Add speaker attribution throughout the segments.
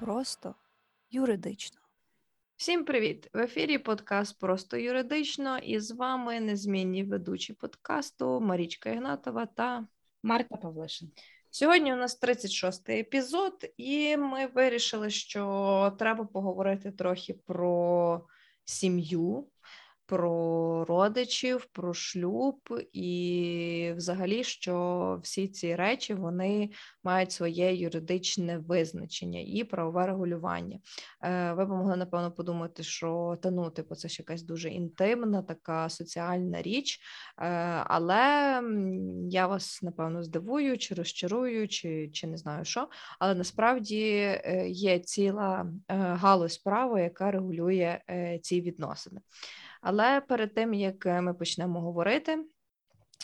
Speaker 1: Просто юридично.
Speaker 2: Всім привіт! В ефірі подкаст Просто юридично і з вами незмінні ведучі подкасту Марічка Ігнатова та
Speaker 3: Марта Павлишин.
Speaker 2: Сьогодні у нас 36-й епізод, і ми вирішили, що треба поговорити трохи про сім'ю, про родичів, про шлюб, і взагалі, що всі ці речі вони мають своє юридичне визначення і правове регулювання. Е, ви б могли напевно подумати, що та ну, типу, це ж якась дуже інтимна, така соціальна річ, е, але я вас напевно здивую, чи розчарую, чи, чи не знаю що. Але насправді е, є ціла галузь права, яка регулює ці відносини. Але перед тим як е, ми почнемо говорити.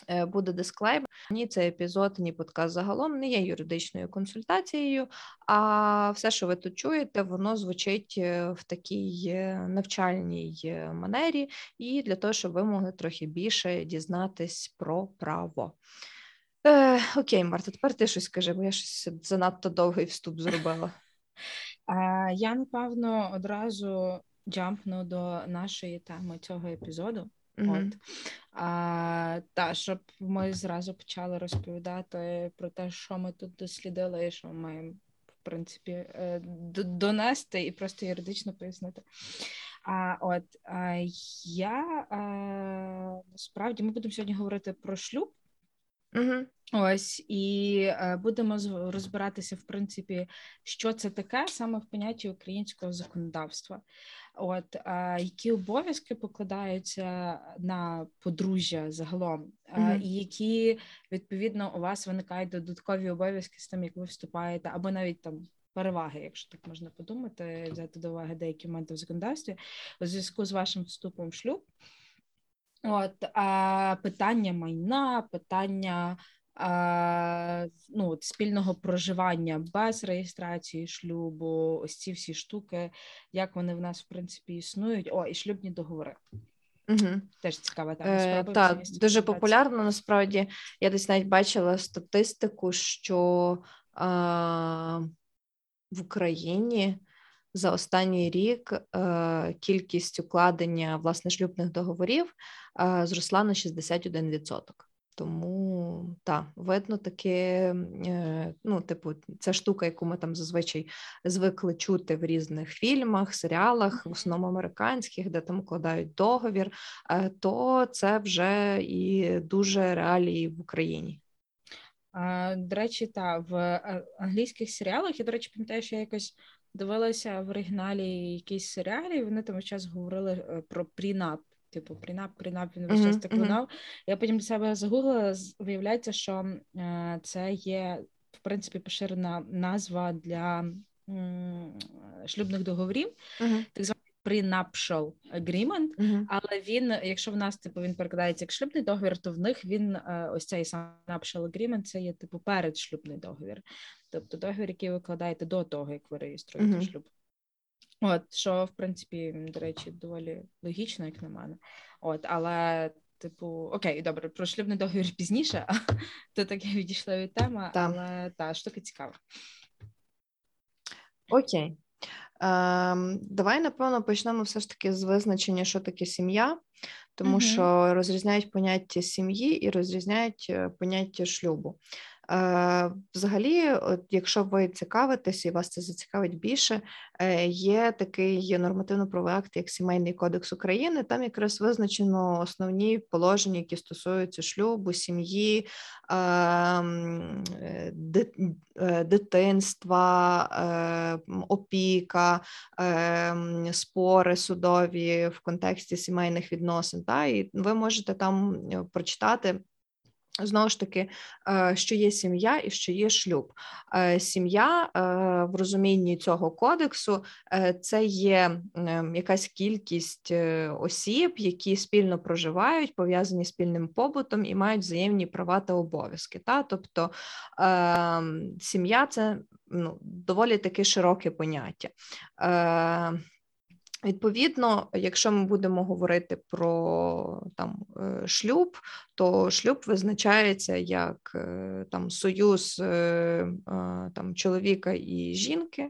Speaker 2: Е, буде дисклеймер. Ні, цей епізод, ні подкаст загалом не є юридичною консультацією, а все, що ви тут чуєте, воно звучить е, в такій навчальній манері, і для того, щоб ви могли трохи більше дізнатись про право. Е, Окей, Марта, тепер ти щось скажи, бо я щось занадто довгий вступ зробила.
Speaker 3: Я напевно одразу джампну до нашої теми цього епізоду. Mm-hmm. От а, та щоб ми зразу почали розповідати про те, що ми тут дослідили, і що маємо в принципі е, донести і просто юридично пояснити. А от а, я а, насправді ми будемо сьогодні говорити про шлюб.
Speaker 2: Угу.
Speaker 3: Ось і е, будемо розбиратися, в принципі, що це таке саме в понятті українського законодавства. От е, які обов'язки покладаються на подружжя загалом, е, mm-hmm. і які відповідно у вас виникають додаткові обов'язки з тим, як ви вступаєте, або навіть там. Переваги, якщо так можна подумати, взяти до уваги деякі моменти в законодавстві у зв'язку з вашим вступом в шлюб. От а питання майна, питання а, ну, от, спільного проживання без реєстрації шлюбу, ось ці всі штуки, як вони в нас в принципі існують. О, і шлюбні договори.
Speaker 2: Угу.
Speaker 3: Теж цікава тема. Е,
Speaker 2: Так, дуже популярно. Насправді я десь навіть бачила статистику, що е, в Україні за останній рік е, кількість укладення власне шлюбних договорів е, зросла на 61%. Тому так, видно таке, ну, типу, ця штука, яку ми там зазвичай звикли чути в різних фільмах, серіалах, в основному американських, де там укладають договір, е, то це вже і дуже реалії в Україні.
Speaker 3: До речі, та в англійських серіалах я, до речі, пам'ятаю, що я якось дивилася в оригіналі якісь серіалі, і вони там час говорили про прінап. Типу, прінап, прінап, він весь час так лунав. Я потім для себе загуглила, виявляється, що е, це є в принципі поширена назва для шлюбних договорів, так званий prenuptial agreement, uh-huh. але він, якщо в нас типу він перекладається як шлюбний договір, то в них він е, ось цей nuptial agreement, це є типу передшлюбний договір, тобто договір, який ви вкладаєте до того, як ви реєструєте uh-huh. шлюб. От, що, в принципі, до речі, доволі логічно, як на мене. От, але, типу, окей, добре, про шлюбний договір пізніше, то таке відійшла від теми, але та штука цікава.
Speaker 2: Окей. Ем, Давай, напевно, почнемо все ж таки з визначення, що таке сім'я, тому угу. що розрізняють поняття сім'ї і розрізняють е, поняття шлюбу. Е, взагалі, от якщо ви цікавитесь і вас це зацікавить більше, е, є такий нормативно-правовий акт, як Сімейний кодекс України. Там якраз визначено основні положення, які стосуються шлюбу, сім'ї, ем, е, дитинства, опіка, ем, спори судові в контексті сімейних відносин. Та, І ви можете там прочитати. Знову ж таки, е, що є сім'я і що є шлюб. Е, сім'я е, в розумінні цього кодексу це є якась кількість осіб, які спільно проживають, пов'язані спільним побутом і мають взаємні права та обов'язки. Та? Тобто сім'я це ну, доволі таке широке поняття. Відповідно, якщо ми будемо говорити про там е, шлюб, то шлюб визначається як е, там союз е, там чоловіка і жінки,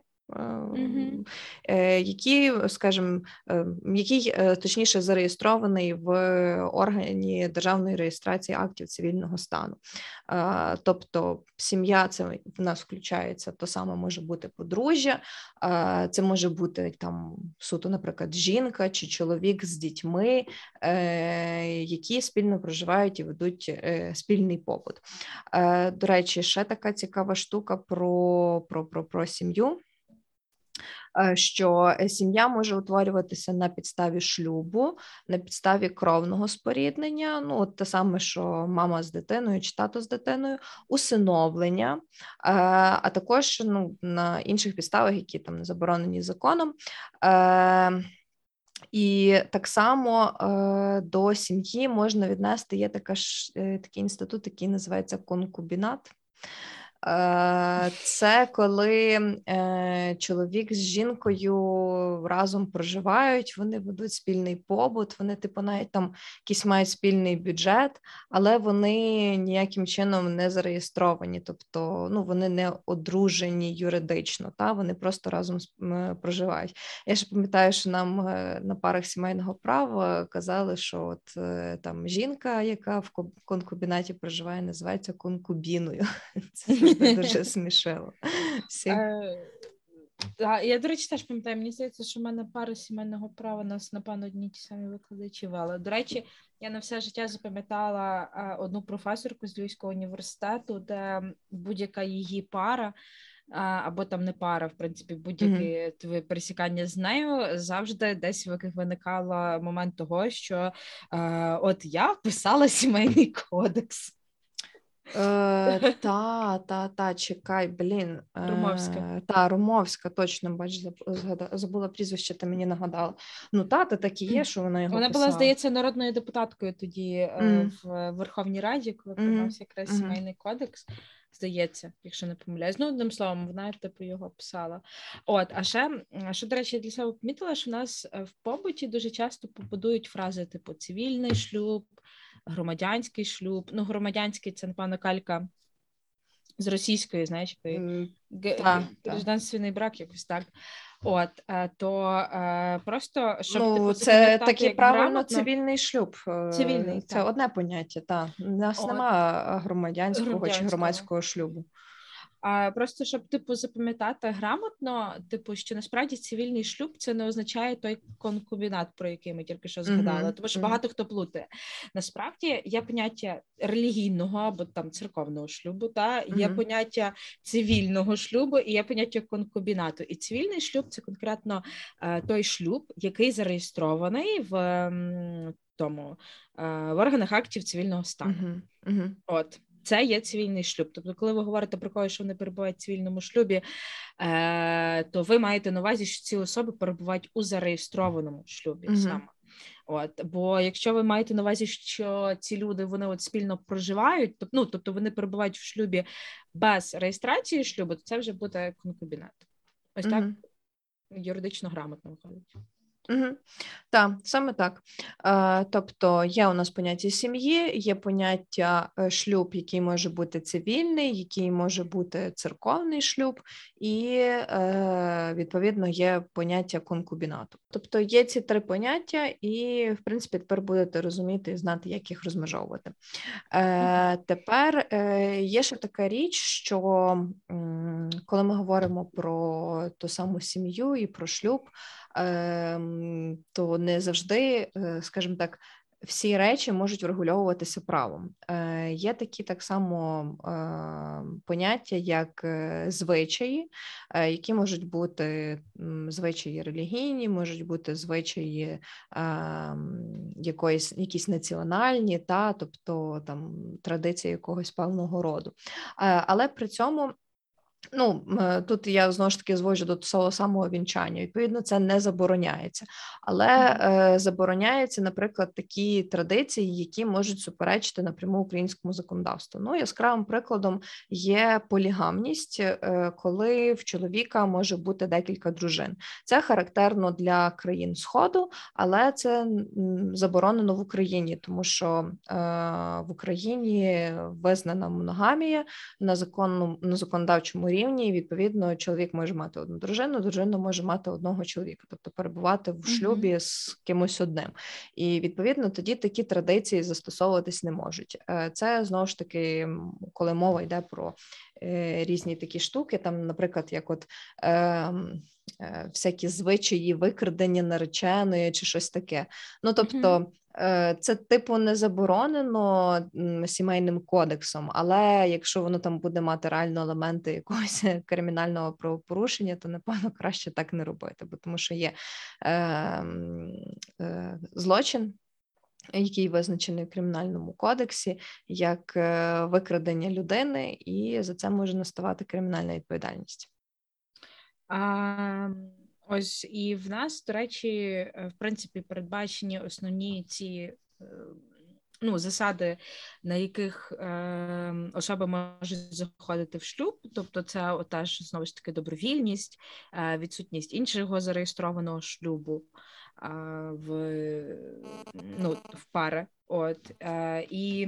Speaker 2: Які, скажімо, е, який е, точніше зареєстрований в органі державної реєстрації актів цивільного стану. Е, Тобто сім'я це в нас включається, то саме може бути подружжя, це може бути там суто, наприклад, жінка чи чоловік з дітьми, які спільно проживають і ведуть спільний побут. До речі, ще така цікава штука про, про, про, про сім'ю. Е, Що е, сім'я може утворюватися на підставі шлюбу, на підставі кровного споріднення, ну от те саме, що мама з дитиною чи тато з дитиною, усиновлення, е, а також ну, на інших підставах, які там не заборонені законом. І так само до сім'ї можна віднести є така ж такий інститут, який називається конкубінат. Е, Це коли е, чоловік з жінкою разом проживають, вони ведуть спільний побут, вони, типу, навіть там якийсь мають спільний бюджет, але вони ніяким чином не зареєстровані, тобто ну, вони не одружені юридично, та вони просто разом проживають. Я ж пам'ятаю, що нам е, на парах сімейного права казали, що от там жінка, яка в ко- конкубінаті проживає, називається конкубіною. Завжди дуже смішило. Всі.
Speaker 3: Е, та, я, до речі, теж пам'ятаю, мені здається, що в мене пара сімейного права нас, напевно, одні ті самі викладачі вели. До речі, я на все життя запам'ятала е, одну професорку з Львівського університету, де будь-яка її пара. а, Або там не пара, в принципі, будь-яке твоє пересікання з нею завжди десь виникало момент того, що е, от я писала сімейний кодекс.
Speaker 2: Е, та, та, та, чекай, блін. е,
Speaker 3: Румовська.
Speaker 2: Та, Румовська, точно, бач, заб- забула прізвище, ти мені нагадала. Ну, та, та так і є, що вона його
Speaker 3: Вона була, здається, народною депутаткою тоді е,
Speaker 2: Мгм.
Speaker 3: в Верховній Раді, коли
Speaker 2: Мгм.
Speaker 3: приймався якраз
Speaker 2: Мгм.
Speaker 3: сімейний кодекс. Здається, якщо не помиляюсь. Ну, одним словом, вона типу його писала. От, а ще, що, до речі, я для себе помітила, що в нас е, в побуті дуже часто побудують фрази, типу цивільний шлюб, громадянський шлюб. Ну, громадянський це, напевно, калька з російської, знаєш,
Speaker 2: та.
Speaker 3: гражданственний брак, якось так. От, е, то е, просто щоб
Speaker 2: Ну,
Speaker 3: типу,
Speaker 2: це
Speaker 3: такі
Speaker 2: правильно
Speaker 3: грамотно,
Speaker 2: цивільний шлюб.
Speaker 3: Цивільний,
Speaker 2: це
Speaker 3: так.
Speaker 2: одне поняття, Та У нас
Speaker 3: От.
Speaker 2: нема громадянського чи громадського шлюбу.
Speaker 3: А просто щоб типу запам'ятати грамотно, типу, що насправді цивільний шлюб це не означає той конкубінат, про який ми тільки що згадали.
Speaker 2: Мгм,
Speaker 3: Тому що багато хто плутає. Насправді є поняття релігійного або там церковного шлюбу, та є
Speaker 2: Мгм.
Speaker 3: поняття цивільного шлюбу і є поняття конкубінату. І цивільний шлюб це конкретно е, той шлюб, який зареєстрований в м, тому е, в органах актів цивільного стану.
Speaker 2: Угу.
Speaker 3: От це є цивільний шлюб. Тобто, коли ви говорите про когось, що вони перебувають в цивільному шлюбі, е, то ви маєте на увазі, що ці особи перебувають у зареєстрованому шлюбі
Speaker 2: Мгм.
Speaker 3: саме. От, бо якщо ви маєте на увазі, що ці люди вони от спільно проживають, тоб- ну тобто вони перебувають в шлюбі без реєстрації шлюбу, то це вже буде конкубінат. Ось так юридично грамотно виходить.
Speaker 2: Угу. Так, саме так. Е, тобто є у нас поняття сім'ї, є поняття е, шлюб, який може бути цивільний, який може бути церковний шлюб, і е, відповідно є поняття конкубінату. Тобто є ці три поняття, і в принципі тепер будете розуміти і знати, як їх розмежовувати. Е, тепер е, є ще така річ, що коли ми говоримо про ту саму сім'ю і про шлюб то не завжди, е, скажімо так, всі речі можуть врегульовуватися правом. Е, Є такі так само е, поняття, як звичаї, які можуть бути звичаї релігійні, можуть бути звичаї ем, якоїсь якісь національні, та тобто там традиції якогось певного роду. Але при цьому. Ну, тут я знову ж таки звожу до того самого вінчання. Відповідно, це не забороняється, але е, забороняється, наприклад, такі традиції, які можуть суперечити напряму українському законодавству. Ну, яскравим прикладом є полігамність, е, коли в чоловіка може бути декілька дружин. Це характерно для країн Сходу, але це м, заборонено в Україні, тому що е, в Україні визнана моногамія на законному на законодавчому рівні рівні. Відповідно, чоловік може мати одну дружину, дружина може мати одного чоловіка, тобто перебувати в шлюбі mm-hmm. з кимось одним. І відповідно тоді такі традиції застосовуватись не можуть. Е, це знову ж таки, коли мова йде про е, різні такі штуки, там, наприклад, як от. Е, Всякі звичаї, викрадення нареченої чи щось таке. Ну тобто, Е, це, типу, не заборонено сімейним кодексом, але якщо воно там буде мати реально елементи якогось кримінального правопорушення, то напевно краще так не робити, бо тому що є е, е, злочин. Який визначений в кримінальному кодексі як е, викрадення людини, і за це може наставати кримінальна відповідальність.
Speaker 3: А, Ось і в нас, до речі, е, в принципі, передбачені основні ці е, ну, засади, на яких е, особи можуть заходити в шлюб. Тобто, це теж знову ж таки добровільність, е, відсутність іншого зареєстрованого шлюбу е, в ну, в пари. От е, і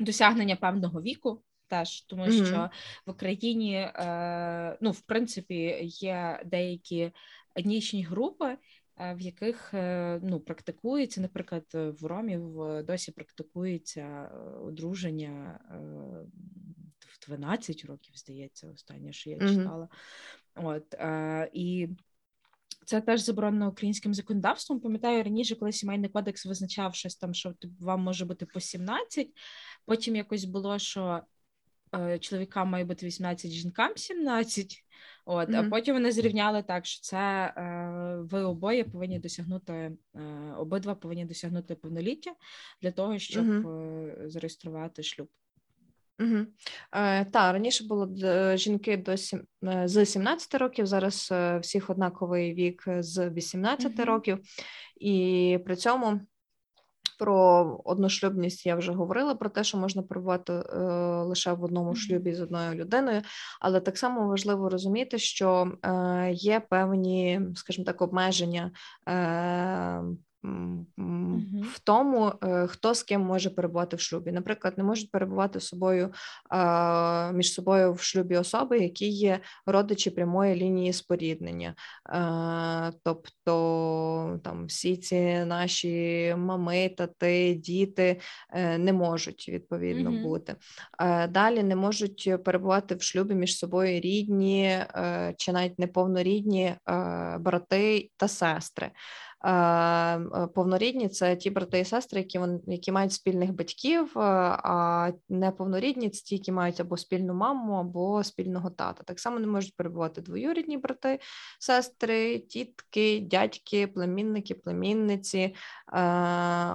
Speaker 3: досягнення певного віку теж, тому mm-hmm. що в Україні е, ну, в принципі є деякі етнічні групи. Е, в яких е, ну практикується, наприклад, в Ромів досі практикується е, одруження в 12 років, здається, останнє, що я читала. Mm-hmm. От і це теж заборонено українським законодавством. Пам'ятаю раніше, коли сімейний кодекс визначав щось там, що вам може бути по 17, Потім якось було, що Е, чоловікам має бути 18, жінкам 17. От, mm-hmm. А потім вони зрівняли так, що це е, ви обоє повинні досягнути, е, обидва повинні досягнути повноліття для того, щоб mm-hmm. зареєструвати шлюб.
Speaker 2: Угу. Е, Та раніше було жінки до сім з 17 років. Зараз всіх однаковий вік з 18 угу. років, і при цьому про одношлюбність я вже говорила про те, що можна перебувати е, лише в одному шлюбі з одною людиною, але так само важливо розуміти, що е, є певні, скажімо так, обмеження. Е, в тому, е, хто з ким може перебувати в шлюбі. Наприклад, не можуть перебувати собою між собою в шлюбі особи, які є родичі прямої лінії споріднення. Тобто там всі ці наші мами, тати, діти е, не можуть відповідно mm-hmm. бути. Далі не можуть перебувати в шлюбі між собою рідні е, чи навіть неповнорідні брати та сестри. Е, повнорідні це ті брати і сестри, які вони, які мають спільних батьків, е, а неповнорідні це ті, які мають або спільну маму, або спільного тата. Так само не можуть перебувати двоюрідні брати, сестри, тітки, дядьки, племінники, племінниці. Е,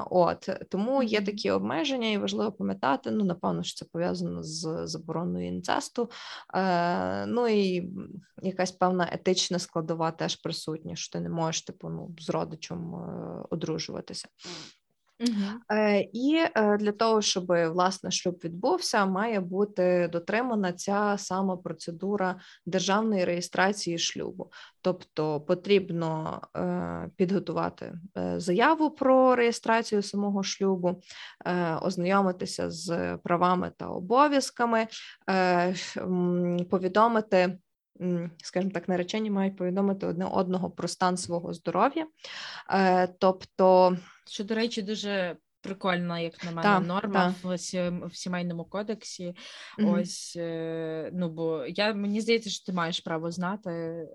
Speaker 2: от тому є такі обмеження, і важливо пам'ятати. Ну, напевно, що це пов'язано з забороною інцесту. Ну і якась певна етична складова теж присутня, що ти не можеш типу ну зроду родичом е, одружуватися. Угу. І е, для того, щоб власне шлюб відбувся, має бути дотримана ця сама процедура державної реєстрації шлюбу. Тобто потрібно підготувати заяву про реєстрацію самого шлюбу, ознайомитися з правами та обов'язками, повідомити скажімо так, наречені мають повідомити одне одного про стан свого здоров'я. Е, тобто,
Speaker 3: що, до речі, дуже прикольна, як на мене, та, норма та. В, в сімейному кодексі. mm Ось е, ну бо я мені здається, що ти маєш право знати, е,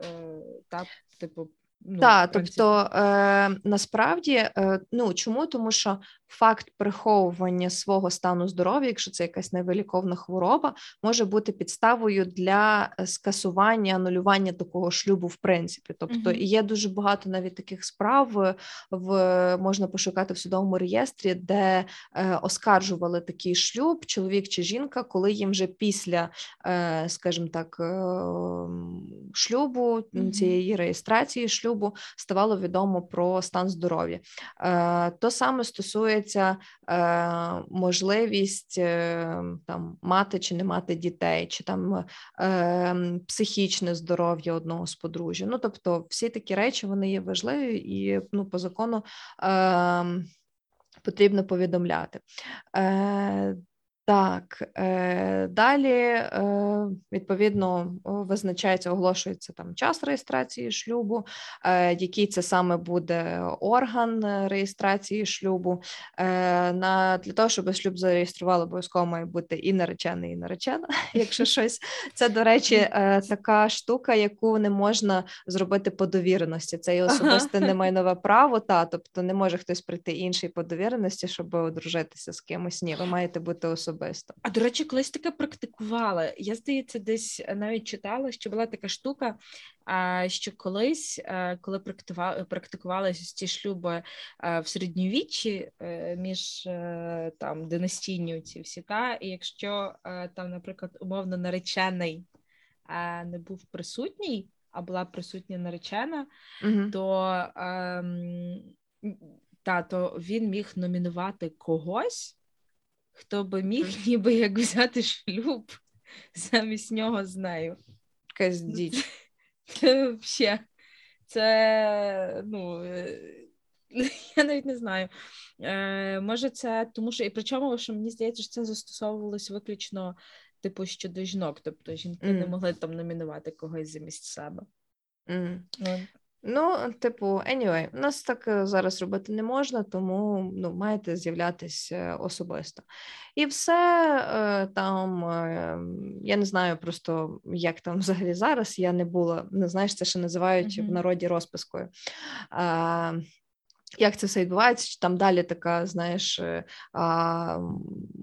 Speaker 3: так, типу.
Speaker 2: Ну, Так, тобто е, насправді, е, ну чому? Тому що факт приховування свого стану здоров'я, якщо це якась невиліковна хвороба, може бути підставою для е, скасування, анулювання такого шлюбу, в принципі. Тобто, і є дуже багато навіть таких справ в можна пошукати в судовому реєстрі, де е, оскаржували такий шлюб, чоловік чи жінка, коли їм вже після, е, скажімо так, е, шлюбу цієї реєстрації шлюбу шлюбу ставало відомо про стан здоров'я. Е, то саме стосується е, можливість е, там мати чи не мати дітей, чи там психічне здоров'я одного з подружжя. Ну тобто, всі такі речі вони є важливі і ну, по закону. Потрібно повідомляти. Так, е, далі, е, відповідно, визначається, оголошується там час реєстрації шлюбу, е, який це саме буде орган реєстрації шлюбу. Е, на, для того, щоб шлюб зареєстрували, обов'язково має бути і наречений, і наречена, якщо щось. Це, до речі, е, така штука, яку не можна зробити по довіреності. Це і особисте немайнове право, та, тобто не може хтось прийти інший по довіреності, щоб одружитися з кимось. Ні, ви маєте бути особисто.
Speaker 3: А до речі, колись таке практикувала. Я здається, десь навіть читала, що була така штука, що колись, коли практикувалися ці шлюби в середньовіччі е, між е, там династійні ці всі, та і якщо е, там, наприклад, умовно наречений не був присутній, а була присутня наречена,
Speaker 2: Мгм.
Speaker 3: то, ем, та, то він міг номінувати когось, хто би міг ніби як взяти шлюб замість нього з нею.
Speaker 2: Якась діч.
Speaker 3: Це взагалі, це, ну, е, я навіть не знаю. Е, Може, це тому що, і причому, що мені здається, що це застосовувалось виключно, типу, щодо жінок, тобто жінки не могли там номінувати когось замість себе. Ну,
Speaker 2: Ну, типу, anyway, у нас так е, зараз робити не можна, тому ну, маєте з'являтися е, особисто. І все е, там, я не знаю просто, як там взагалі зараз. Я не була, не знаєш, це ще називають в народі розпискою. Як це все відбувається? Чи там далі така, знаєш, е, а,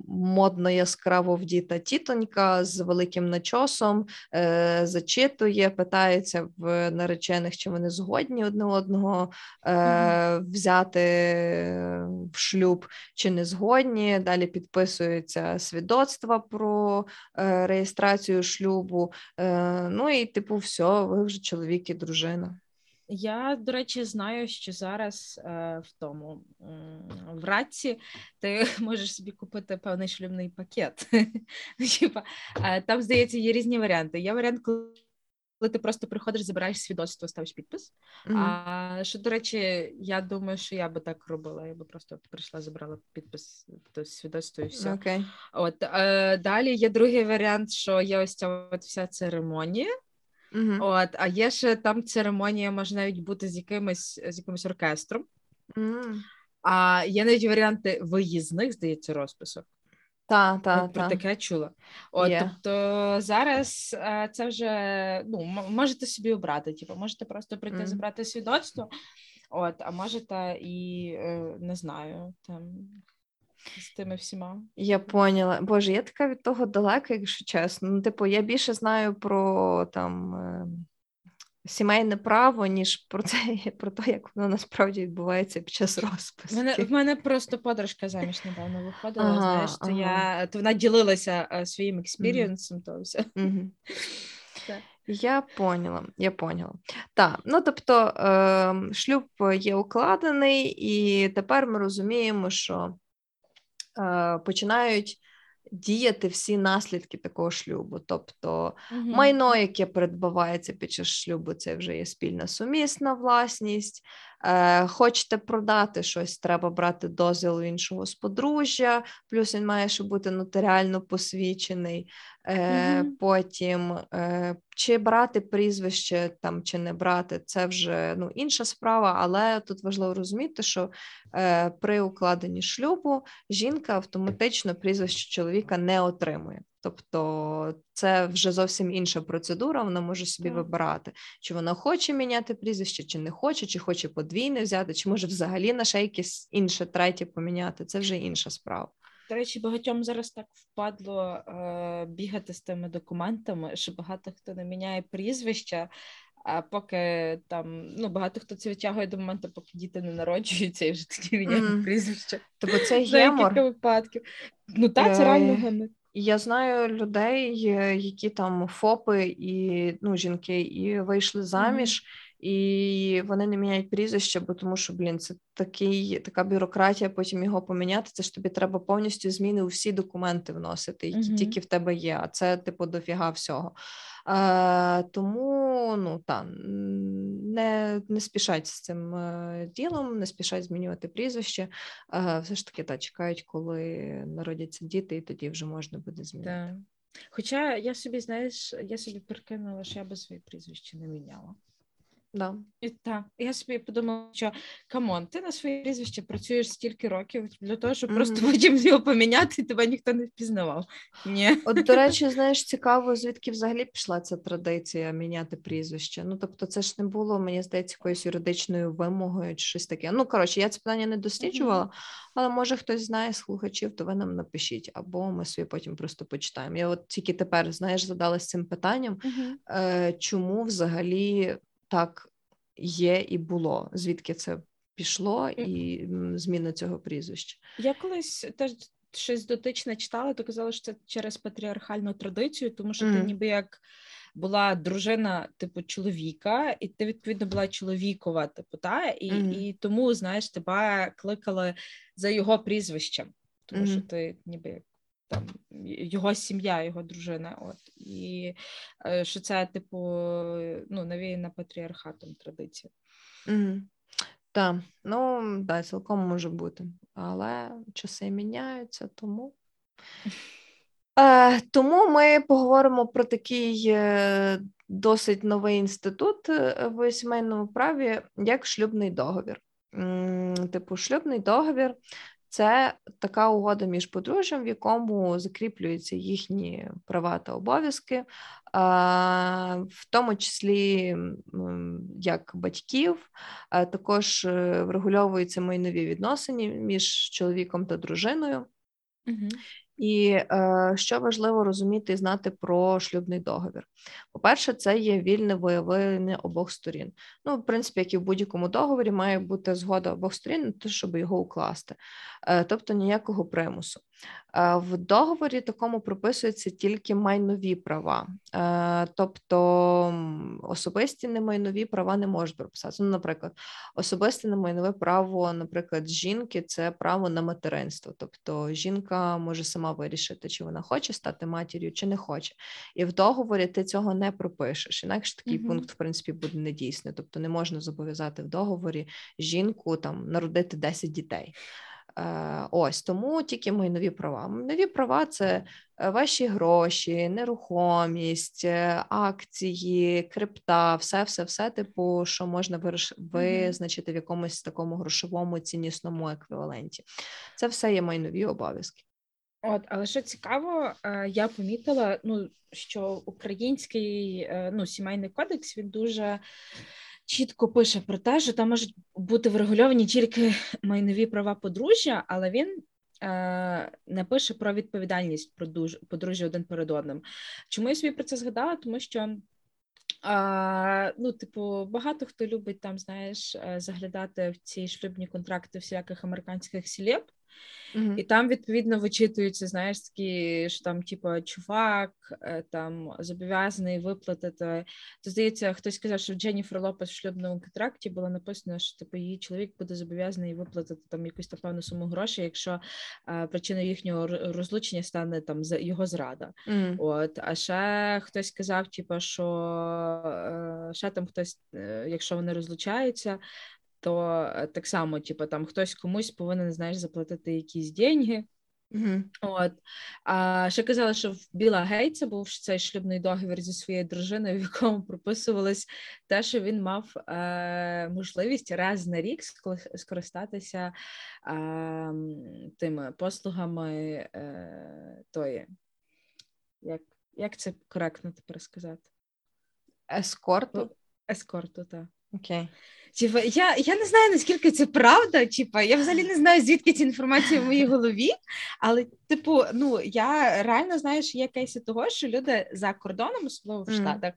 Speaker 2: модно яскраво вдіта тітонька з великим начосом, е, зачитує, питається в наречених, чи вони згодні одне одного е, взяти в шлюб, чи не згодні. Далі підписуються свідоцтва про е, реєстрацію шлюбу. Е, ну і типу, все, ви вже чоловік і дружина.
Speaker 3: Я, до речі, знаю, що зараз е, в тому в Радці ти можеш собі купити певний шлюбний пакет. Типа, е, Там, здається, є різні варіанти. Є варіант, коли ти просто приходиш, забираєш свідоцтво, ставиш підпис.
Speaker 2: Мгм.
Speaker 3: А що, до речі, я думаю, що я би так робила. Я би просто прийшла, забрала підпис до свідоцтва і все.
Speaker 2: Окей.
Speaker 3: От е, далі є другий варіант, що є ось ця от вся церемонія.
Speaker 2: Мгм.
Speaker 3: От, а є ще там церемонія може навіть бути з якимось з якимось оркестром.
Speaker 2: М.
Speaker 3: А є навіть варіанти виїзних, здається, розписок.
Speaker 2: Та, та,
Speaker 3: От про
Speaker 2: та.
Speaker 3: таке чула. От,
Speaker 2: Є.
Speaker 3: тобто зараз е, це вже ну, можете собі обрати. Типу, можете просто прийти
Speaker 2: Мгм.
Speaker 3: забрати свідоцтво, от, а можете і е, не знаю, там з тими всіма.
Speaker 2: Я поняла. Боже, я така від того далека, якщо чесно. Ну, типу, я більше знаю про там е, сімейне право, ніж про це, про те, як воно насправді відбувається під час розпису.
Speaker 3: мене, в мене просто подружка заміж недавно виходила.
Speaker 2: Ага,
Speaker 3: знаєш, то
Speaker 2: ага.
Speaker 3: я то вона ділилася е, своїм експірієнсом, то все. Так.
Speaker 2: Я поняла, я поняла. Так, ну тобто е, шлюб є укладений, і тепер ми розуміємо, що починають діяти всі наслідки такого шлюбу. Тобто
Speaker 3: Мгм.
Speaker 2: майно, яке придбавається під час шлюбу, це вже є спільна сумісна власність. Е, хочете продати щось, треба брати дозвіл іншого з подружжя, плюс він має ще бути нотаріально посвідчений. Е,
Speaker 3: Мгм.
Speaker 2: Потім е, чи брати прізвище там, чи не брати, це вже ну, інша справа, але тут важливо розуміти, що е, при укладенні шлюбу жінка автоматично прізвище чоловіка не отримує. Тобто це вже зовсім інша процедура, вона може собі
Speaker 3: Так.
Speaker 2: вибирати, чи вона хоче міняти прізвище, чи не хоче, чи хоче подвійне взяти, чи може взагалі на ще якесь інше третє поміняти. Це вже інша справа.
Speaker 3: До речі, багатьом зараз так впадло е, бігати з тими документами, що багато хто не міняє прізвища. А поки там ну багато хто це відтягує до моменту, поки діти не народжуються, і вже тоді міняє
Speaker 2: Мгм.
Speaker 3: прізвище.
Speaker 2: Тобто це гемор.
Speaker 3: випадків. Ну так, це
Speaker 2: Е,
Speaker 3: реально гемор.
Speaker 2: Я знаю людей, е, які там ФОПи і ну, жінки, і вийшли заміж, і вони не міняють прізвище, бо тому що, блін, це такий, така бюрократія, потім його поміняти. Це ж тобі треба повністю зміни у всі документи вносити, які
Speaker 3: Мгм.
Speaker 2: тільки в тебе є. А це, типу, дофіга всього. Е, тому ну, та, не не спішать з цим е, ділом, не спішать змінювати прізвище. Е, все ж таки та, чекають, коли народяться діти, і тоді вже можна буде змінити.
Speaker 3: Да. Хоча я собі, знаєш, я собі прикинула, що я би своє прізвище не міняла.
Speaker 2: Да.
Speaker 3: І так, я собі подумала, що come on, ти на своє прізвище працюєш стільки років для того, щоб просто потім його поміняти, і тебе ніхто не впізнавав. Ні.
Speaker 2: От, до речі, знаєш, цікаво, звідки взагалі пішла ця традиція міняти прізвище. Ну, тобто, це ж не було, мені здається, якоюсь юридичною вимогою чи щось таке. Ну, коротше, я це питання не досліджувала, але може хтось знає слухачів, то ви нам напишіть, або ми собі потім просто почитаємо. Я от тільки тепер, знаєш, задалась цим питанням, е, чому взагалі так є і було, звідки це пішло, і зміна цього прізвища.
Speaker 3: Я колись теж щось дотичне читала, то казала, що це через патріархальну традицію, тому що ти ніби як була дружина, типу, чоловіка, і ти відповідно була чоловікова, типу, та? І,
Speaker 2: Мгм.
Speaker 3: і тому, знаєш, тебе кликали за його прізвищем, тому що ти ніби як там його сім'я, його дружина. От і е, що це, типу, ну, навіяна патріархатом традиція.
Speaker 2: Угу. Так, ну да, цілком може бути. Але часи міняються, тому. Е, тому ми поговоримо про такий е, досить новий інститут е, в сімейному праві, як шлюбний договір. Типу, шлюбний договір це така угода між подружжям, в якому закріплюються їхні права та обов'язки, в тому числі як батьків, також е, врегульовуються майнові відносини між чоловіком та дружиною.
Speaker 3: Угу.
Speaker 2: І е, що важливо розуміти і знати про шлюбний договір. По-перше, це є вільне виявлення обох сторін. Ну, в принципі, як і в будь-якому договорі, має бути згода обох сторін, на те, щоб його укласти, е, тобто ніякого примусу. Е, в договорі такому прописуються тільки майнові права, е, тобто особисті немайнові права не можуть прописатися. Ну, наприклад, особисте немайнове право, наприклад, жінки це право на материнство. Тобто жінка може сама вирішити, чи вона хоче стати матір'ю, чи не хоче. І в договорі ти цього не пропишеш. Інакше такий
Speaker 3: Мгм.
Speaker 2: пункт, в принципі, буде недійсний. Тобто не можна зобов'язати в договорі жінку там народити 10 дітей. Е, Ось тому тільки майнові права. Майнові права це е, ваші гроші, нерухомість, е, акції, крипта, все, все, все, типу, що можна визначити в якомусь такому грошовому ціннісному еквіваленті. Це все є майнові обов'язки.
Speaker 3: От, але що цікаво, е, я помітила, ну що український е, ну, сімейний кодекс він дуже чітко пише про те, що там можуть бути врегульовані тільки майнові права подружжя, але він е, не пише про відповідальність подружжя один перед одним. Чому я собі про це згадала? Тому що. Ну, типу, багато хто любить там, знаєш, заглядати в ці шлюбні контракти всіляких американських селеб, і там відповідно вичитуються, знаєш, такі, що там, типу, чувак е, там зобов'язаний виплатити. То здається, хтось сказав, що в Дженніфер Лопес в шлюбному контракті було написано, що типу її чоловік буде зобов'язаний виплатити там якусь там певну суму грошей, якщо е, причиною їхнього розлучення стане там його зрада.
Speaker 2: Мгм.
Speaker 3: От, а ще хтось сказав, типу, що е, ще там хтось, е, якщо вони розлучаються, то е, так само, типу, там хтось комусь повинен, знаєш, заплатити якісь деньги.
Speaker 2: Мгм.
Speaker 3: От. А ще казали, що в Біла Гейтса був цей шлюбний договір зі своєю дружиною, в якому прописувалось те, що він мав е, можливість раз на рік скористатися е, тими послугами е, тої. Як, як це коректно тепер сказати?
Speaker 2: Ескорту.
Speaker 3: Ескорту, так.
Speaker 2: Окей.
Speaker 3: Типа, я, я не знаю, наскільки це правда. Типа, я взагалі не знаю, звідки ця інформація в моїй голові. Але, типу, ну я реально знаю, що є кейси того, що люди за кордоном, особливо в. Штатах,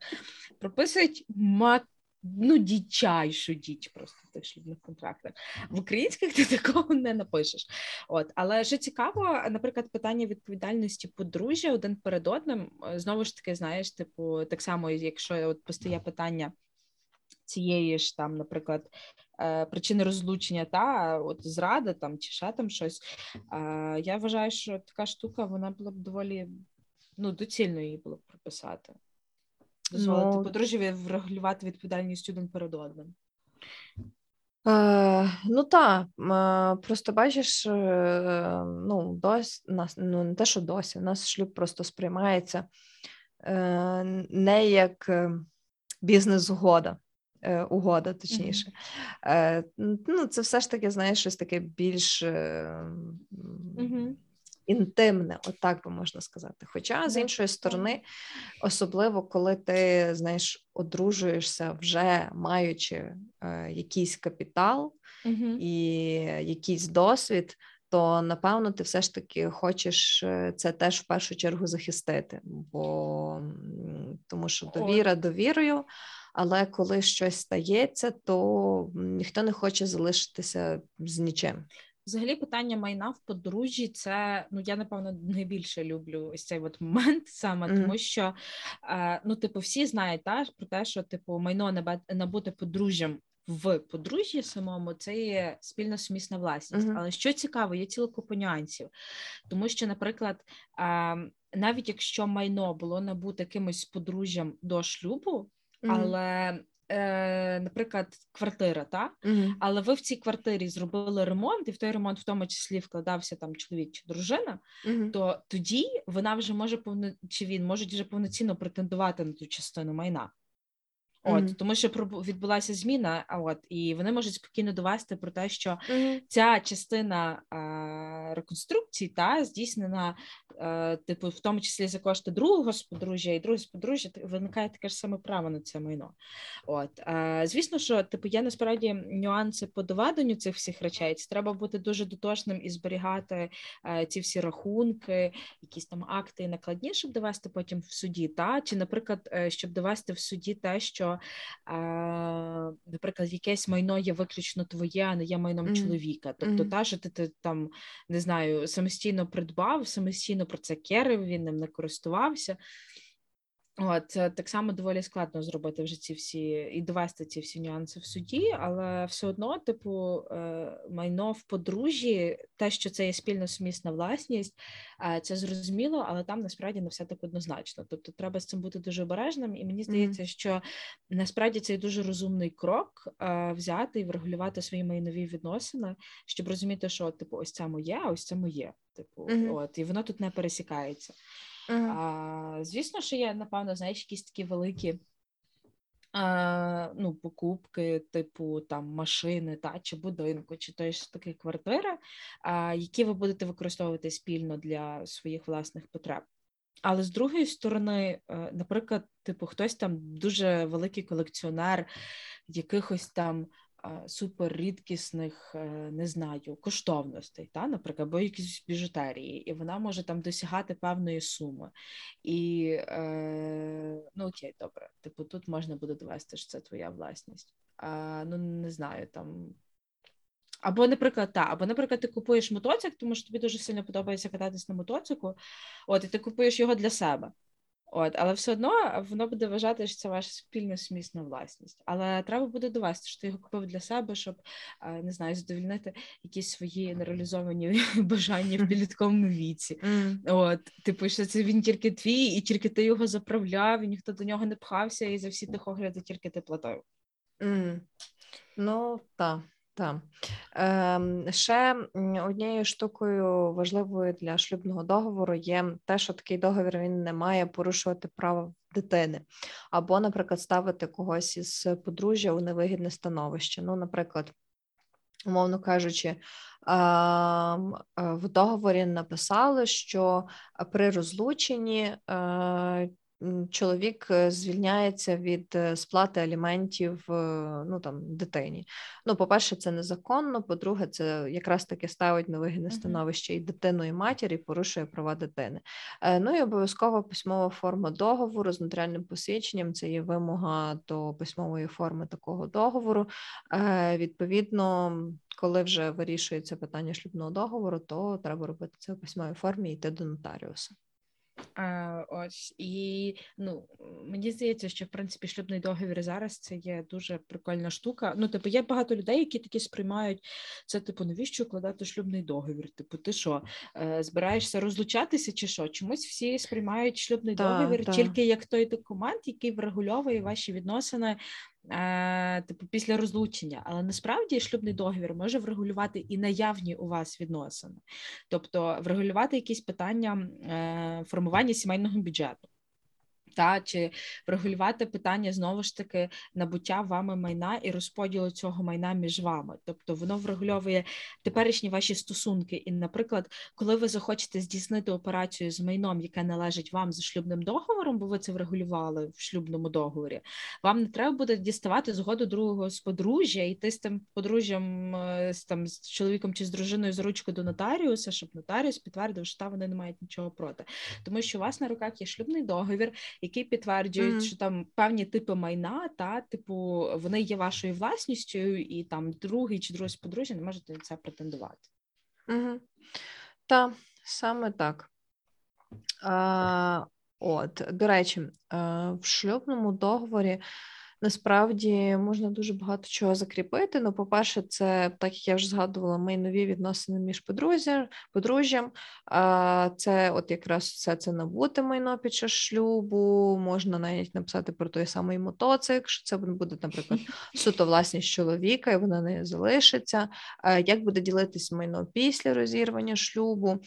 Speaker 3: прописують ма... ну, дичайшу діч просто в тих шлюбних контрактах. В українських ти такого не напишеш. От, але що цікаво, наприклад, питання відповідальності подружжя один перед одним. е, Знову ж таки, знаєш, типу, так само, якщо от постає питання цієї ж там, наприклад, е, причини розлучення, та от зрада там чи ще там щось. Е, Я вважаю, що така штука вона була б доволі ну, доцільно її було б прописати. дозволити
Speaker 2: Ну,
Speaker 3: подружжя врегулювати відповідальність один перед одним.
Speaker 2: Е, ну так, просто бачиш, е, ну, досі нас, ну не те, що досі, у нас шлюб просто сприймається е, не як е, бізнес-угода, е, угода, точніше. Е, ну, це все ж таки, знаєш, щось таке більш е,
Speaker 3: Мгм.
Speaker 2: інтимне, отак би можна сказати. Хоча, з іншої сторони, особливо коли ти знаєш, одружуєшся вже маючи е, якийсь капітал
Speaker 3: Мгм.
Speaker 2: і якийсь досвід, то напевно ти все ж таки хочеш е, це теж в першу чергу захистити, бо тому що довіра довірою, але коли щось стається, то ніхто не хоче залишитися з нічим.
Speaker 3: Взагалі, питання майна в подружжі це ну я напевно найбільше люблю ось цей от момент саме,
Speaker 2: Мгм.
Speaker 3: тому що е, ну, типу, всі знають та, про те, що типу майно набути подружжям в подружжі самому це є спільна сумісна власність.
Speaker 2: Мгм.
Speaker 3: Але що цікаво, є ціла купа нюансів, тому що, наприклад, е, навіть якщо майно було набуте кимось подружжям до шлюбу, але, е, наприклад, квартира, та
Speaker 2: Мгм.
Speaker 3: але ви в цій квартирі зробили ремонт, і в той ремонт в тому числі вкладався там чоловік чи дружина,
Speaker 2: Мгм.
Speaker 3: то тоді вона вже може повно чи він може вже повноцінно претендувати на ту частину майна. От
Speaker 2: Мгм.
Speaker 3: тому, що відбулася зміна, а от і вони можуть спокійно довести про те, що
Speaker 2: Мгм.
Speaker 3: ця частина е, реконструкції та здійснена, е, типу, в тому числі за кошти другого з подружжя, і друге з подружжя т- виникає таке ж саме право на це майно. От е, звісно, що типу є насправді нюанси по доведенню цих всіх речей. Це треба бути дуже дотошним і зберігати е, ці всі рахунки, якісь там акти і накладні, щоб довести потім в суді. Та чи, наприклад, е, щоб довести в суді те, що, е, наприклад, якесь майно є виключно твоє, а не є майном
Speaker 2: Мгм.
Speaker 3: чоловіка. Тобто,
Speaker 2: Мгм.
Speaker 3: та, що ти, ти там не знаю, самостійно придбав, самостійно про це керив, він ним не користувався. От так само доволі складно зробити вже ці всі і довести ці всі нюанси в суді, але все одно, типу, е, майно в подружжі, те, що це є спільна сумісна власність, е, це зрозуміло, але там насправді не все так однозначно. Тобто, треба з цим бути дуже обережним, і мені здається, що насправді це дуже розумний крок е, взяти і врегулювати свої майнові відносини, щоб розуміти, що типу, ось це моє, а ось це моє. Типу,
Speaker 2: Мгм.
Speaker 3: от і воно тут не пересікається.
Speaker 2: Мгм.
Speaker 3: А, звісно, що є, напевно, знаєш, якісь такі великі а, ну, покупки, типу там машини та, чи будинку, чи той ж таки квартири, а, які ви будете використовувати спільно для своїх власних потреб. Але з другої сторони, е, наприклад, типу, хтось там дуже великий колекціонер якихось там суперрідкісних, е, не знаю, коштовностей, та, наприклад, або якісь біжутерії, і вона може там досягати певної суми. І е, ну окей, добре, типу, тут можна буде довести, що це твоя власність. А, ну не знаю, там. Або, наприклад, та, або, наприклад, ти купуєш мотоцикл, тому що тобі дуже сильно подобається кататись на мотоциклу, от, і ти купуєш його для себе. От, але все одно воно буде вважати, що це ваша спільна сумісна власність. Але треба буде довести, що ти його купив для себе, щоб е, не знаю, задовільнити якісь свої нереалізовані бажання в підлітковому віці. От, типу, що це він тільки твій, і тільки ти його заправляв, і ніхто до нього не пхався, і за всі техогляди тільки ти платив.
Speaker 2: Ну, так, так. Ем, ще однією штукою важливою для шлюбного договору є те, що такий договір він не має порушувати права дитини, або, наприклад, ставити когось із подружжя у невигідне становище. Ну, наприклад, умовно кажучи, ем, е, в договорі написали, що при розлученні е, чоловік е, звільняється від е, сплати аліментів е, ну, там, дитині. Ну, по-перше, це незаконно, по-друге, це якраз таки ставить на вигідне становище і дитину, і матір, і порушує права дитини. Е, Ну і обов'язково письмова форма договору з нотаріальним посвідченням. Це є вимога до письмової форми такого договору. Е, Відповідно, коли вже вирішується питання шлюбного договору, то треба робити це у письмовій формі і йти до нотаріуса.
Speaker 3: А, ось і ну мені здається, що в принципі шлюбний договір зараз це є дуже прикольна штука. Ну, типу, є багато людей, які такі сприймають це, типу, навіщо укладати шлюбний договір? Типу, ти що, е, збираєшся розлучатися чи що? Чомусь всі сприймають шлюбний
Speaker 2: Та,
Speaker 3: договір
Speaker 2: та.
Speaker 3: тільки як той документ, який врегульовує ваші відносини. Е, Типу, після розлучення, але насправді шлюбний договір може врегулювати і наявні у вас відносини, тобто врегулювати якісь питання е, формування сімейного бюджету. Та чи врегулювати питання знову ж таки набуття вами майна і розподілу цього майна між вами, тобто воно врегульовує теперішні ваші стосунки. І, наприклад, коли ви захочете здійснити операцію з майном, яке належить вам за шлюбним договором, бо ви це врегулювали в шлюбному договорі, вам не треба буде діставати згоду другого з подружжя, йти з тим подружжям е, з там з чоловіком чи з дружиною за ручку до нотаріуса, щоб нотаріус підтвердив, що та вони не мають нічого проти, тому що у вас на руках є шлюбний договір, який підтверджують,
Speaker 2: Мгм.
Speaker 3: що там певні типи майна, та типу вони є вашою власністю, і там другий чи друге подружжя не можете на це претендувати.
Speaker 2: Угу. Та, саме так. А, от, до речі, в шлюбному договорі насправді можна дуже багато чого закріпити. Ну, по-перше, це, так як я вже згадувала, майнові відносини між подружжям, подружжям. А, це от якраз все це набути майно під час шлюбу. Можна навіть написати про той самий мотоцикл, що це буде, наприклад, суто власність чоловіка, і вона не залишиться. Як буде ділитись майно після розірвання шлюбу?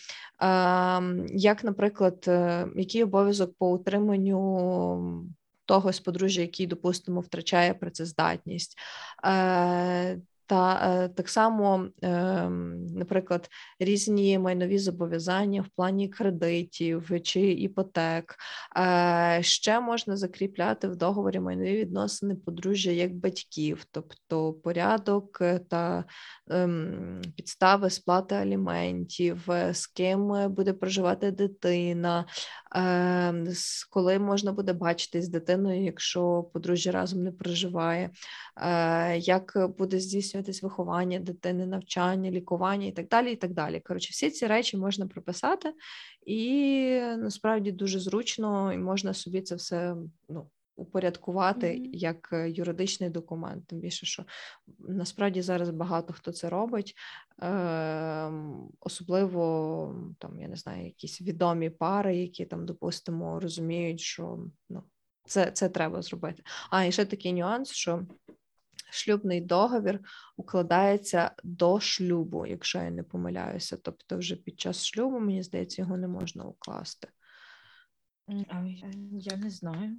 Speaker 2: Як, наприклад, е, який обов'язок по утриманню того з подружжя, який, допустимо, втрачає працездатність? Е, Та е, так само, ем, наприклад, різні майнові зобов'язання в плані кредитів чи іпотек. Е, Ще можна закріпляти в договорі майнові відносини подружжя як батьків, тобто порядок та ем, підстави сплати аліментів, е, з ким буде проживати дитина, е, з- коли можна буде бачитись з дитиною, якщо подружжя разом не проживає, як буде здійснюватись виховання дитини, навчання, лікування і так далі. і так далі. Коротше, всі ці речі можна прописати, і насправді дуже зручно, і можна собі це все ну, упорядкувати
Speaker 3: Мгм.
Speaker 2: як е, юридичний документ. Тим більше, що насправді зараз багато хто це робить, ем, особливо там, я не знаю, якісь відомі пари, які там, допустимо, розуміють, що ну, це, це треба зробити. А і ще такий нюанс, що шлюбний договір укладається до шлюбу, якщо я не помиляюся. Тобто, вже під час шлюбу, мені здається, його не можна укласти.
Speaker 3: Я, не знаю.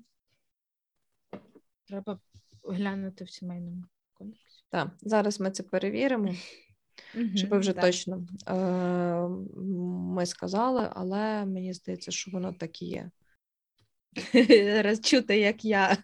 Speaker 3: Треба глянути в сімейному кодексі.
Speaker 2: Так, зараз ми це перевіримо, щоб ви
Speaker 3: Мгм,
Speaker 2: вже
Speaker 3: да.
Speaker 2: точно е, ми сказали, але мені здається, що воно так і є.
Speaker 3: Раз чути, як я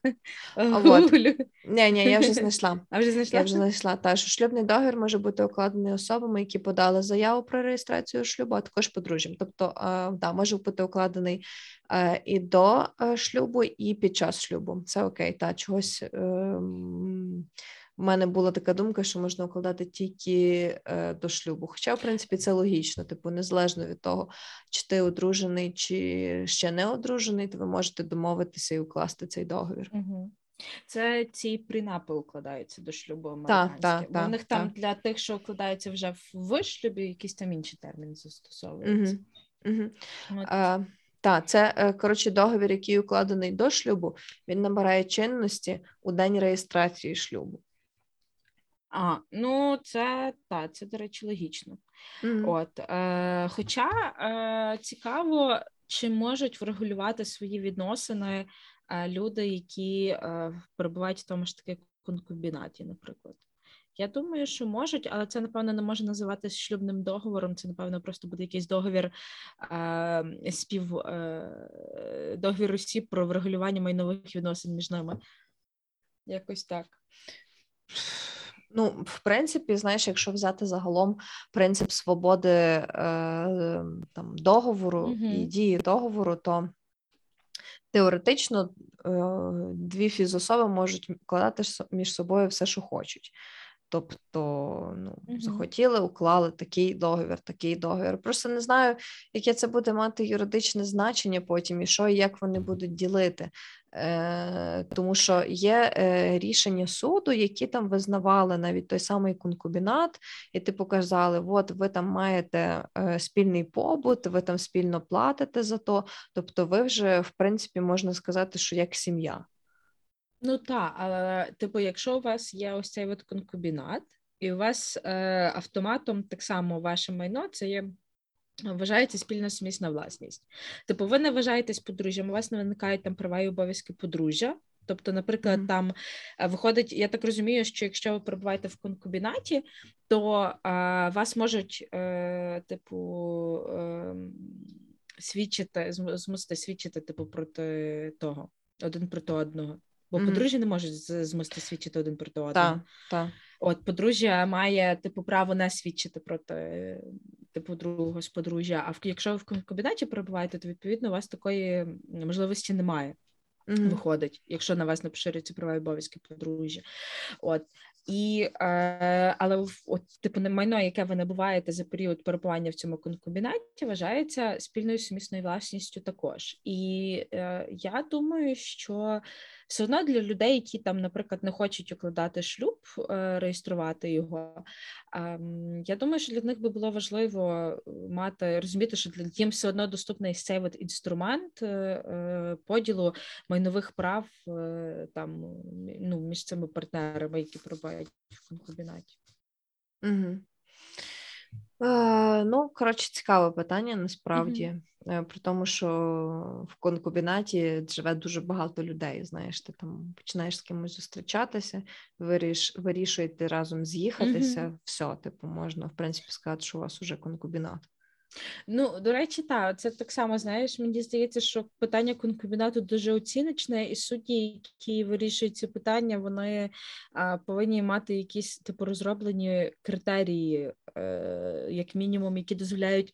Speaker 3: гуглю.
Speaker 2: Ні, ні, я вже знайшла.
Speaker 3: А вже знайшла?
Speaker 2: Я вже знайшла та що шлюбний договір може бути укладений особами, які подали заяву про реєстрацію шлюбу, а також подружжям. Тобто, е, да, може бути укладений е, і до е, шлюбу, і під час шлюбу. Це окей. Та чогось е, в мене була така думка, що можна укладати тільки е, до шлюбу. Хоча, в принципі, це логічно, типу, незалежно від того, чи ти одружений, чи ще не одружений, то ви можете домовитися і укласти цей договір.
Speaker 3: Угу. Це ці принапи укладаються до шлюбу американські. Бо
Speaker 2: та,
Speaker 3: в них там
Speaker 2: та.
Speaker 3: для тих, що укладаються вже в шлюбі, якийсь там інший термін застосовується.
Speaker 2: Угу. Угу.
Speaker 3: От.
Speaker 2: А, так, це е, коротше договір, який укладений до шлюбу, він набирає чинності у день реєстрації шлюбу.
Speaker 3: А, ну це та, це, до речі, логічно.
Speaker 2: Мгм.
Speaker 3: От, е, хоча е, цікаво, чи можуть врегулювати свої відносини е, люди, які е, перебувають в тому ж таки конкубінаті, наприклад. Я думаю, що можуть, але це, напевно, не може називатися шлюбним договором. Це, напевно, просто буде якийсь договір е, спів е, договір осіб про врегулювання майнових відносин між ними. Якось так.
Speaker 2: Ну, в принципі, знаєш, якщо взяти загалом принцип свободи е, там, договору і дії договору, то теоретично е, дві фізособи можуть вкладати со- між собою все, що хочуть. Тобто, ну,
Speaker 3: Мгм.
Speaker 2: захотіли, уклали такий договір, такий договір. Просто не знаю, яке це буде мати юридичне значення потім, і що і як вони будуть ділити. Е, тому що є е, рішення суду, які там визнавали навіть той самий конкубінат, і типу казали: от ви там маєте е, спільний побут, ви там спільно платите за то. Тобто, ви вже, в принципі, можна сказати, що як сім'я.
Speaker 3: Ну так, але типу, якщо у вас є ось цей от конкубінат, і у вас е, автоматом так само ваше майно це є. Вважається спільна сумісна власність. Типу, ви не вважаєтесь подружжям, у вас не виникають там права і обов'язки подружжя. Тобто, наприклад,
Speaker 2: Мгм.
Speaker 3: там е, виходить, я так розумію, що якщо ви перебуваєте в конкубінаті, то е, вас можуть, е, типу, е, свідчити, зм- змусити свідчити, типу, проти того, один проти одного. Бо
Speaker 2: Мгм.
Speaker 3: подружжя не з- змусити свідчити один проти одного.
Speaker 2: Так.
Speaker 3: От подружжя має типу право не свідчити проти типу другого з подружжя. А в якщо ви в конкубінаті перебуваєте, то відповідно у вас такої можливості немає.
Speaker 2: Мгм.
Speaker 3: Виходить, якщо на вас не поширюються права і обов'язки подружжя. От і е, але от, типу, майно, яке ви набуваєте за період перебування в цьому конкубінаті, вважається спільною сумісною власністю також. І е, я думаю, що все одно для людей, які там, наприклад, не хочуть укладати шлюб, е, реєструвати його. ем, Я думаю, що для них би було важливо мати розуміти, що для їм все одно доступний цей от інструмент е, е, поділу майнових прав е, там ну, між цими партнерами, які перебувають в конкубінаті.
Speaker 2: Угу. Е, ну, коротше, цікаве питання насправді. Е, При тому, що в конкубінаті живе дуже багато людей. Знаєш, ти там починаєш з кимось зустрічатися, виріш, вирішуєте разом з'їхатися. Все, типу, можна, в принципі, сказати, що у вас уже конкубінат.
Speaker 3: Ну, до речі, так, це так само, знаєш, мені здається, що питання конкубінату дуже оціночне, і судді, які вирішують ці питання, вони а, повинні мати якісь типу розроблені критерії, е, як мінімум, які дозволяють.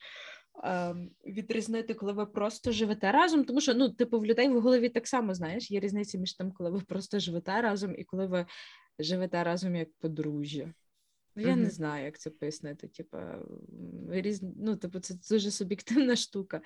Speaker 3: Відрізнити, коли ви просто живете разом, тому що ну, типу, в людей в голові так само знаєш, є різниця між тим, коли ви просто живете разом, і коли ви живете разом як подружжя. Ну, я не знаю, як це пояснити. Типу, різ... ну, типу, це дуже суб'єктивна штука.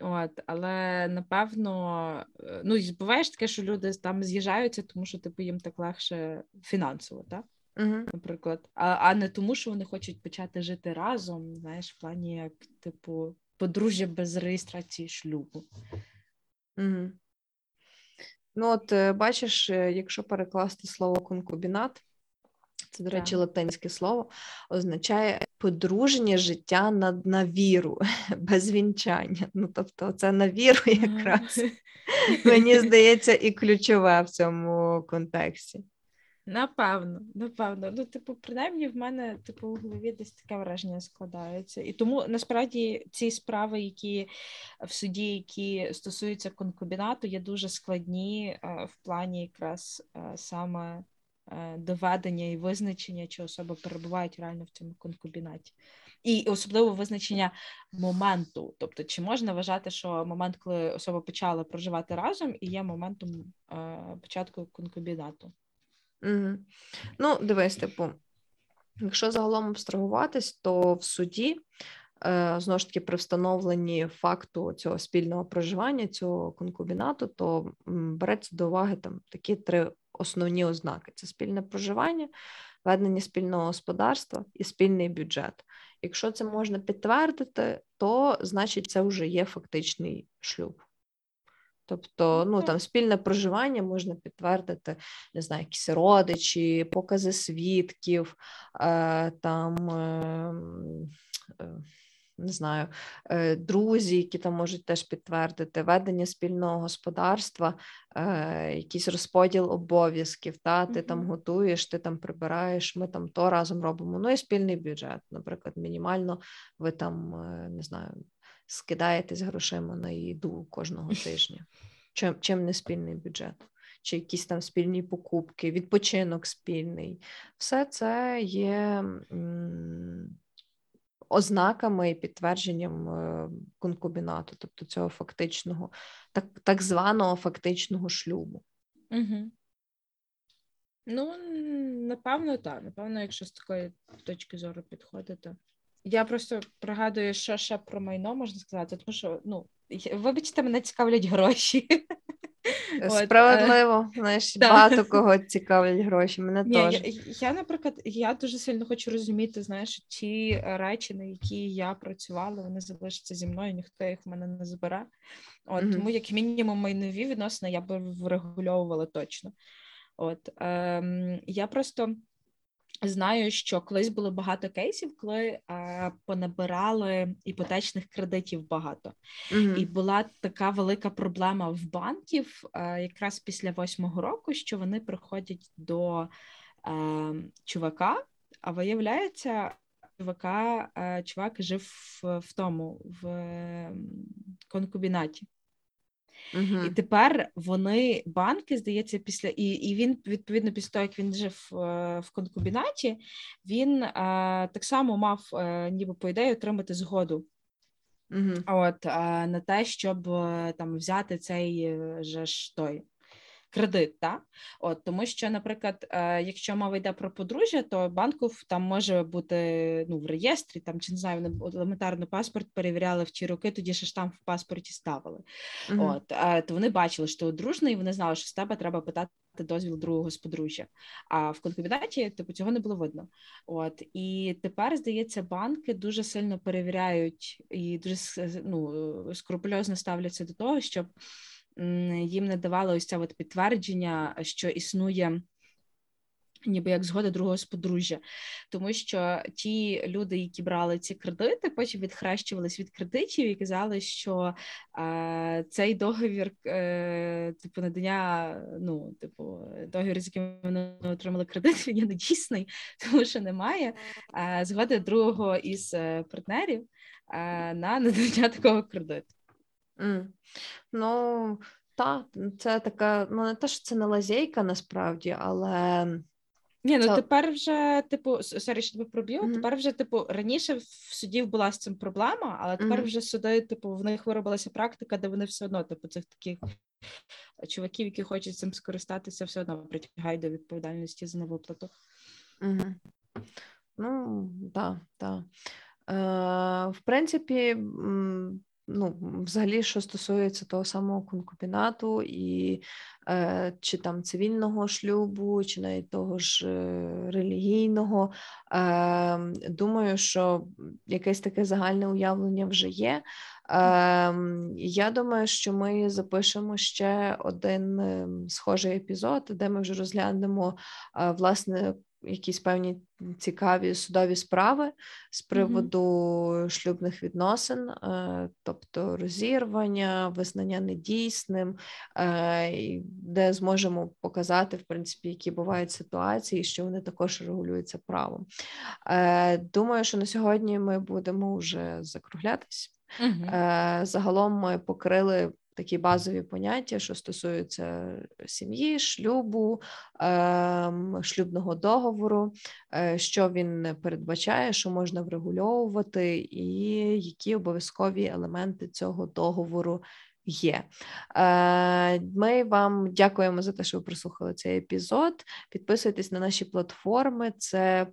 Speaker 3: От, але напевно, е, ну буває ж таке, що люди там з'їжджаються, тому що типу їм так легше фінансово, так?
Speaker 2: Угу.
Speaker 3: Наприклад, а, а не тому, що вони хочуть почати жити разом, знаєш, в плані як типу подружжя без реєстрації шлюбу.
Speaker 2: Угу. Ну, от е, бачиш, е, якщо перекласти слово конкубінат, це, до речі, латинське слово, означає подружнє життя на, на віру, без вінчання. Ну, тобто, це на віру якраз, мені здається, і ключове в цьому контексті.
Speaker 3: Напевно, напевно. Ну, типу, принаймні, в мене типу у голові десь таке враження складається. І тому насправді ці справи, які в суді, які стосуються конкубінату, є дуже складні е, в плані якраз е, саме доведення і визначення, чи особи перебувають реально в цьому конкубінаті. І особливо визначення моменту. Тобто, чи можна вважати, що момент, коли особа почала проживати разом, і є моментом е, початку конкубінату.
Speaker 2: Угу. Ну, дивись, типу, якщо загалом абстрагуватись, то в суді, е, знову ж таки, при встановленні факту цього спільного проживання, цього конкубінату, то береться до уваги там такі три основні ознаки: це спільне проживання, ведення спільного господарства і спільний бюджет. Якщо це можна підтвердити, то значить це вже є фактичний шлюб. Тобто, ну там спільне проживання можна підтвердити, не знаю, якісь родичі, покази свідків, е, там е, е, не знаю, е, друзі, які там можуть теж підтвердити, ведення спільного господарства, е, якийсь розподіл обов'язків. Та ти там готуєш, ти там прибираєш, ми там то разом робимо. Ну і спільний бюджет, наприклад, мінімально ви там е, не знаю, скидаєтесь грошима на їду кожного тижня. Чим, чим не спільний бюджет, чи якісь там спільні покупки, відпочинок спільний. Все це є м, ознаками і підтвердженням е, конкубінату, тобто цього фактичного, так, так званого фактичного шлюбу.
Speaker 3: Угу. Ну, напевно, так. Напевно, якщо з такої точки зору підходити. Я просто пригадую, що ще про майно можна сказати, тому що, ну, вибачте, мене цікавлять гроші.
Speaker 2: От, е, Справедливо, знаєш, багато кого цікавлять гроші. Мене теж.
Speaker 3: Я, я, наприклад, я дуже сильно хочу розуміти, знаєш, ті речі, на які я працювала, вони залишаться зі мною, ніхто їх в мене не збере. От, mm-hmm. Тому, як мінімум, майнові відносини я би врегульовувала точно. От, ем, Я просто Знаю, що колись було багато кейсів, коли а, понабирали іпотечних кредитів багато, mm і була така велика проблема в банків а, якраз після восьмого року, що вони приходять до а, чувака, а виявляється, чувака, чувак жив в, в тому в конкубінаті. Uh-huh. І тепер вони банки, здається, після і і він відповідно після того, як він жив е, в конкубінаті, він е, так само мав, е, ніби по ідеї, отримати згоду. Uh-huh. От е, на те, щоб е, там взяти цей е, же ж той кредит, так? От тому, що, наприклад, е, якщо мова йде про подружжя, то банку там може бути ну в реєстрі, там чи не знаю, вони елементарно паспорт перевіряли в ті роки, тоді ще штамп в паспорті ставили. uh От е, то вони бачили, що ти одружний, і вони знали, що з тебе треба питати. Дозвіл другого з подружжя, а в конкубінаті типу цього не було видно. От і тепер здається, банки дуже сильно перевіряють і дуже ну, скрупульозно ставляться до того, щоб їм не давало ось це от підтвердження, що існує. Ніби як згода другого з подружжя, тому що ті люди, які брали ці кредити, потім відхрещувались від кредитів і казали, що е, цей договір, е, типу, надання, ну, типу, договір, з яким вони отримали кредит, він є недійсний, тому що немає е, згоди другого із е, партнерів е, на надання такого кредиту.
Speaker 2: Mm. Ну, так, це така, ну не те, що це не лазейка насправді, але.
Speaker 3: Ні, ну це... тепер вже, типу, sorry, що тебе проб'ю, mm-hmm. тепер вже, типу, раніше в судів була з цим проблема, але тепер mm-hmm. вже суди, типу, в них виробилася практика, де вони все одно, типу, цих таких чуваків, які хочуть цим скористатися, все одно притягають до відповідальності за невиплату.
Speaker 2: Mm-hmm. Ну, так, так. Е, в принципі, ну, взагалі, що стосується того самого конкубінату і е, чи там цивільного шлюбу, чи навіть того ж е, релігійного, е, думаю, що якесь таке загальне уявлення вже є. Е, Я думаю, що ми запишемо ще один ем, схожий епізод, де ми вже розглянемо е, власне якісь певні цікаві судові справи з приводу mm-hmm. шлюбних відносин, е, тобто розірвання, визнання недійсним, е, де зможемо показати, в принципі, які бувають ситуації, що вони також регулюються правом. Е, думаю, що на сьогодні ми будемо вже закруглятись. Mm-hmm. Загалом ми покрили такі базові поняття, що стосуються сім'ї, шлюбу, ем, шлюбного договору, е, що він передбачає, що можна врегульовувати, і які обов'язкові елементи цього договору є. Е, ми вам дякуємо за те, що ви прослухали цей епізод. Підписуйтесь на наші платформи: це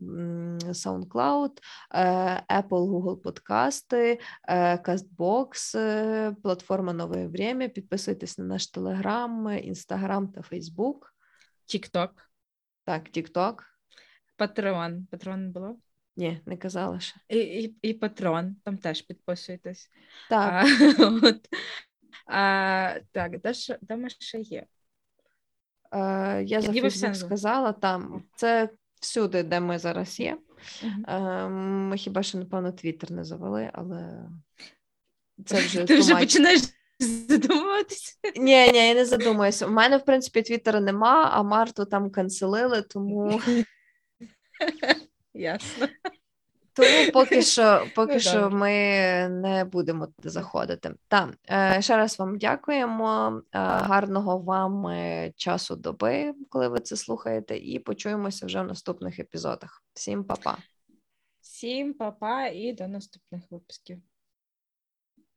Speaker 2: SoundCloud, е, Apple, Google Подкасти, е, CastBox, платформа Нове Время. Підписуйтесь на наш Телеграм, Інстаграм та Фейсбук.
Speaker 3: TikTok.
Speaker 2: Так, TikTok.
Speaker 3: Патреон. Патрон було?
Speaker 2: Ні, не казала ще.
Speaker 3: І і, і Патрон, там теж підписуйтесь.
Speaker 2: Так.
Speaker 3: А, от. А, Так, де ж де ми ще є?
Speaker 2: Е, Я за Фейсбук сказала там. Це всюди, де ми зараз є. Uh-huh. Ми хіба що, напевно, Твіттер не завели, але
Speaker 3: це вже Ти вже починаєш задумуватися?
Speaker 2: Ні, ні, я не задумуюся. У мене, в принципі, Твіттера нема, а Марту там канцелили, тому.
Speaker 3: Ясно.
Speaker 2: Тому поки що поки ну, що ми не будемо заходити. Так, е, ще раз вам дякуємо. Е, гарного вам е, часу доби, коли ви це слухаєте, і почуємося вже в наступних епізодах. Всім па-па.
Speaker 3: Всім па-па і до наступних випусків.